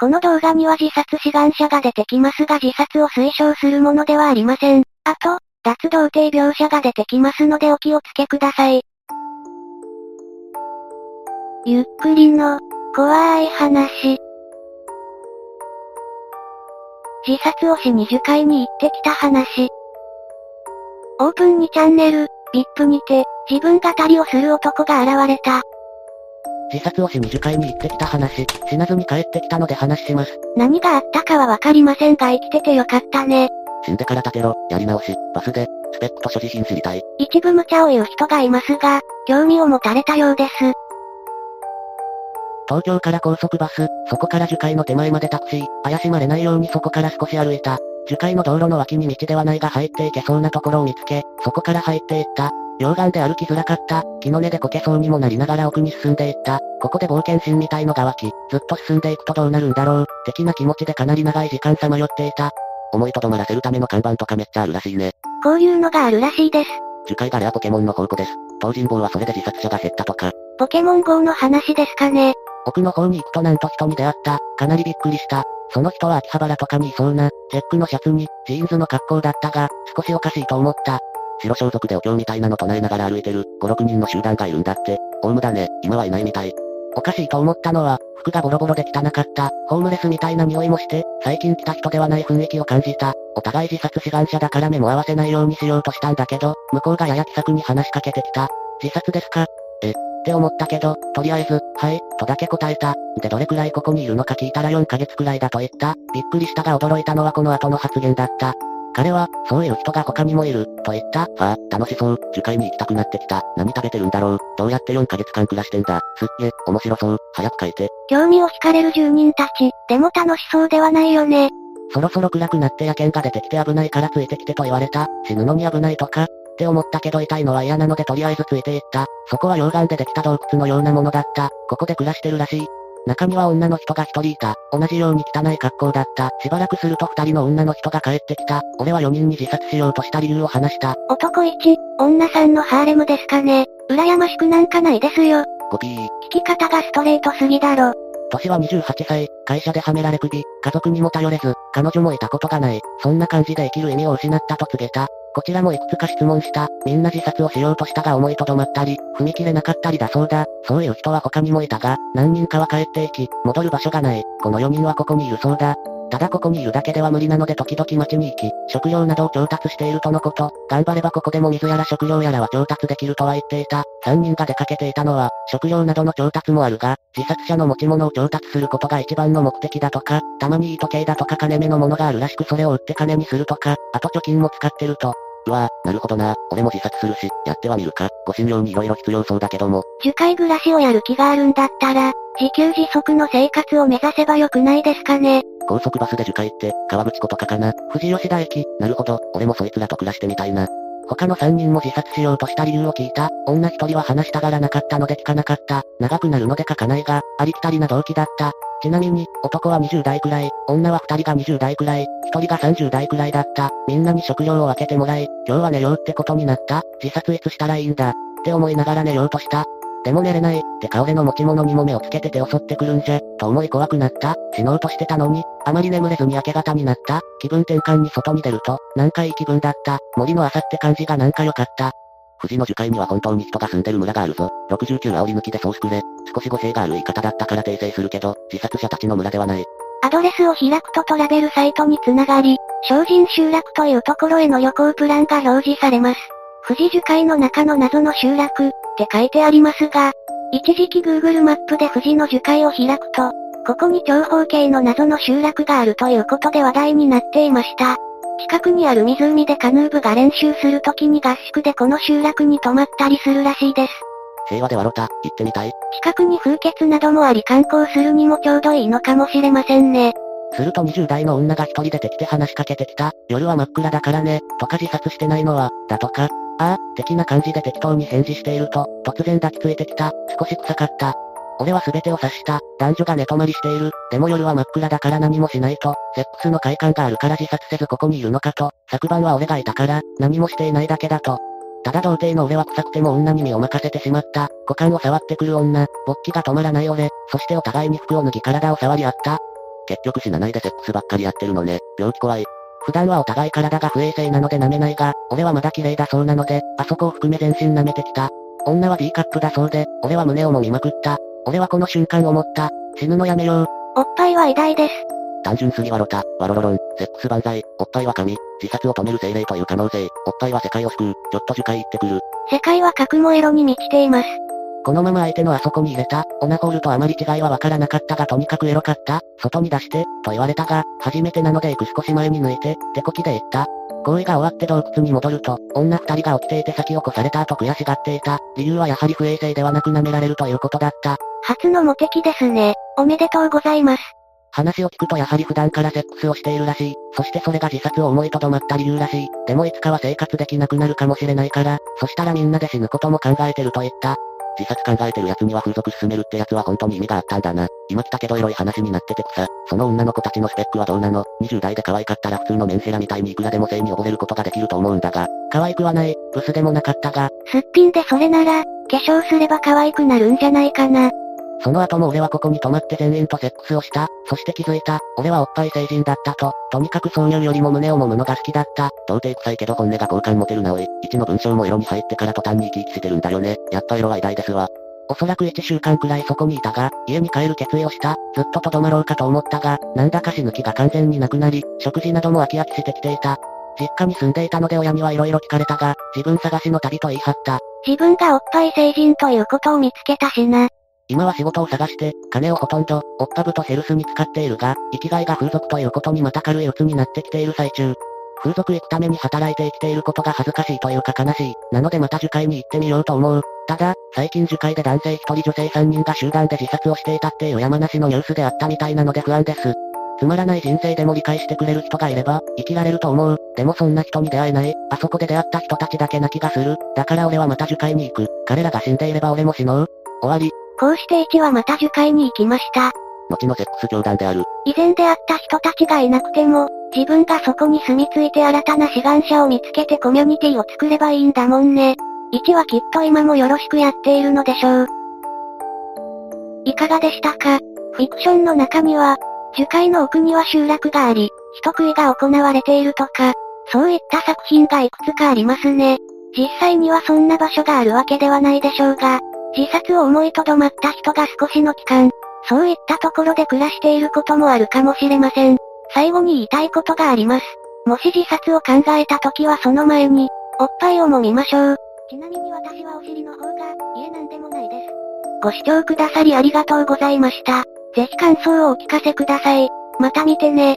この動画には自殺志願者が出てきますが自殺を推奨するものではありません。あと、脱童貞描写が出てきますのでお気をつけください。ゆっくりの、怖い話。自殺をしに樹海に行ってきた話。オープンにチャンネル、VIP にて、自分語りをする男が現れた。自殺をしに樹海に行ってきた話、死なずに帰ってきたので話します。何があったかはわかりませんが生きててよかったね。死んでから立てろ、やり直し、バスで、スペックと所持品知りたい。一部無茶を言う人がいますが、興味を持たれたようです。東京から高速バス、そこから樹海の手前までタクシー、怪しまれないようにそこから少し歩いた。樹海の道路の脇に道ではないが入っていけそうなところを見つけ、そこから入っていった。溶岩で歩きづらかった。木の根でこけそうにもなりながら奥に進んでいった。ここで冒険心みたいのが湧き、ずっと進んでいくとどうなるんだろう、的な気持ちでかなり長い時間さまよっていた。思いとどまらせるための看板とかめっちゃあるらしいね。こういうのがあるらしいです。樹海がレアポケモンの宝庫です。東尋坊はそれで自殺者が減ったとか。ポケモン GO の話ですかね。奥の方に行くとなんと人に出会った。かなりびっくりした。その人は秋葉原とかにいそうな、チェックのシャツに、ジーンズの格好だったが、少しおかしいと思った。白装束でお経みたいなの唱えながら歩いてる、5、6人の集団がいるんだって。オウムだね、今はいないみたい。おかしいと思ったのは、服がボロボロで汚かった、ホームレスみたいな匂いもして、最近来た人ではない雰囲気を感じた。お互い自殺志願者だから目も合わせないようにしようとしたんだけど、向こうがやや気さくに話しかけてきた。自殺ですかえ、って思ったけど、とりあえず、はい、とだけ答えた。でどれくらいここにいるのか聞いたら4ヶ月くらいだと言った。びっくりしたが驚いたのはこの後の発言だった。彼は、そういう人が他にもいる、と言った。ああ、楽しそう。樹海に行きたくなってきた。何食べてるんだろう。どうやって4ヶ月間暮らしてんだ。すっげえ、面白そう。早く書いて。興味を惹かれる住人たち、でも楽しそうではないよね。そろそろ暗くなって野犬が出てきて危ないからついてきてと言われた。死ぬのに危ないとかって思ったけど痛いのは嫌なのでとりあえずついていった。そこは溶岩でできた洞窟のようなものだった。ここで暮らしてるらしい。中には女の人が一人いた。同じように汚い格好だった。しばらくすると二人の女の人が帰ってきた。俺は4人に自殺しようとした理由を話した。男1、女3のハーレムですかね。羨ましくなんかないですよ。コピー。聞き方がストレートすぎだろ。年は28歳、会社ではめられ首、家族にも頼れず、彼女もいたことがない。そんな感じで生きる意味を失ったと告げた。こちらもいくつか質問した。みんな自殺をしようとしたが思いとどまったり、踏み切れなかったりだそうだ。そういう人は他にもいたが、何人かは帰っていき、戻る場所がない。この4人はここにいるそうだ。ただここにいるだけでは無理なので時々町に行き、食料などを調達しているとのこと。頑張ればここでも水やら食料やらは調達できるとは言っていた。3人が出かけていたのは、食料などの調達もあるが、自殺者の持ち物を調達することが一番の目的だとか、たまにいい時計だとか金目のものがあるらしくそれを売って金にするとか、あと貯金も使ってると。うわぁ、なるほどな。俺も自殺するし、やってはみるか。ご診療に色々必要そうだけども。樹海暮らしをやる気があるんだったら、自給自足の生活を目指せばよくないですかね。高速バスで樹海って、川口湖とかかな。富士吉田駅。なるほど、俺もそいつらと暮らしてみたいな。他の3人も自殺しようとした理由を聞いた。女1人は話したがらなかったので聞かなかった。長くなるので書かないが、ありきたりな動機だった。ちなみに、男は20代くらい、女は2人が20代くらい、1人が30代くらいだった。みんなに食料を分けてもらい、今日は寝ようってことになった。自殺いつしたらいいんだ。って思いながら寝ようとした。でも寝れない、ってか俺の持ち物にも目をつけてて襲ってくるんじゃ、と思い怖くなった。死のうとしてたのに、あまり眠れずに明け方になった。気分転換に外に出ると、なんかいい気分だった。森の朝って感じがなんか良かった。富士の樹海には本当に人が住んでる村があるぞ。69煽り抜きでソースくれ。少し語弊がある言い方だったから訂正するけど、自殺者たちの村ではない。アドレスを開くとトラベルサイトにつながり、精進集落というところへの旅行プランが表示されます。富士樹海の中の謎の集落って書いてありますが、一時期 Google マップで富士の樹海を開くと、ここに長方形の謎の集落があるということで話題になっていました。近くにある湖でカヌー部が練習するときに合宿でこの集落に泊まったりするらしいです。平和で笑った、行ってみたい。近くに風穴などもあり観光するにもちょうどいいのかもしれませんね。すると20代の女が一人出てきて話しかけてきた。夜は真っ暗だからね、とか自殺してないのは、だとか。ああ、的な感じで適当に返事していると、突然抱きついてきた。少し臭かった。俺は全てを察した。男女が寝泊まりしている。でも夜は真っ暗だから何もしないと。セックスの快感があるから自殺せずここにいるのかと。昨晩は俺がいたから、何もしていないだけだと。ただ童貞の俺は臭くても女に身を任せてしまった。股間を触ってくる女、勃起が止まらない俺、そしてお互いに服を脱ぎ体を触り合った。結局死なないでセックスばっかりやってるのね。病気怖い。普段はお互い体が不衛生なので舐めないが、俺はまだ綺麗だそうなので、あそこを含め全身舐めてきた。女は D カップだそうで、俺は胸を揉みまくった。俺はこの瞬間思った。死ぬのやめよう。おっぱいは偉大です。単純すぎわろた、ワロロロン、セックス万歳、おっぱいは神、自殺を止める精霊という可能性、おっぱいは世界を救う、ちょっと樹海行ってくる。世界は核燃えろに満ちています。このまま相手のあそこに入れた、オナホールとあまり違いはわからなかったがとにかくエロかった、外に出して、と言われたが、初めてなので行く少し前に抜いて、手こきで言った。行為が終わって洞窟に戻ると、女二人が起きていて先を越された後悔しがっていた。理由はやはり不衛生ではなく舐められるということだった。初のモテ期ですね。おめでとうございます。話を聞くとやはり普段からセックスをしているらしい。そしてそれが自殺を思いとどまった理由らしい。でもいつかは生活できなくなるかもしれないから、そしたらみんなで死ぬことも考えてると言った。自殺考えてる奴には風俗進めるって奴は本当に意味があったんだな。今来たけどエロい話になっててくさ。その女の子たちのスペックはどうなの ?20 代で可愛かったら普通のメンヘラみたいにいくらでも性に溺れることができると思うんだが。可愛くはない、ブスでもなかったが。すっぴんでそれなら、化粧すれば可愛くなるんじゃないかな。その後も俺はここに泊まって全員とセックスをした。そして気づいた。俺はおっぱい成人だったと。とにかくそういうよりも胸を揉むのが好きだった。童貞臭いけど本音が好感持てるなおい。一の文章もエロに入ってから途端に生き生きしてるんだよね。やっぱエロは偉大ですわ。おそらく1週間くらいそこにいたが、家に帰る決意をした。ずっととどまろうかと思ったが、なんだか死ぬ気が完全になくなり、食事なども飽き飽きしてきていた。実家に住んでいたので親には色々聞かれたが、自分探しの旅と言い張った。自分がおっぱい成人ということを見つけたしな。今は仕事を探して、金をほとんど、オッパブとヘルスに使っているが、生きがいが風俗ということにまた軽い鬱になってきている最中。風俗行くために働いて生きていることが恥ずかしいというか悲しい。なのでまた樹海に行ってみようと思う。ただ、最近樹海で男性一人女性三人が集団で自殺をしていたっていう山梨のニュースであったみたいなので不安です。つまらない人生でも理解してくれる人がいれば、生きられると思う。でもそんな人に出会えない。あそこで出会った人たちだけな気がする。だから俺はまた樹海に行く。彼らが死んでいれば俺も死のう。終わり。こうして1はまた樹海に行きました。後のセックス教団である。以前出会った人たちがいなくても、自分がそこに住み着いて新たな志願者を見つけてコミュニティを作ればいいんだもんね。1はきっと今もよろしくやっているのでしょう。いかがでしたか？フィクションの中には、樹海の奥には集落があり、人食いが行われているとか、そういった作品がいくつかありますね。実際にはそんな場所があるわけではないでしょうが、自殺を思いとどまった人が少しの期間、そういったところで暮らしていることもあるかもしれません。最後に言いたいことがあります。もし自殺を考えた時はその前に、おっぱいを揉みましょう。ちなみに私はお尻の方が、家なんでもないです。ご視聴くださりありがとうございました。ぜひ感想をお聞かせください。また見てね。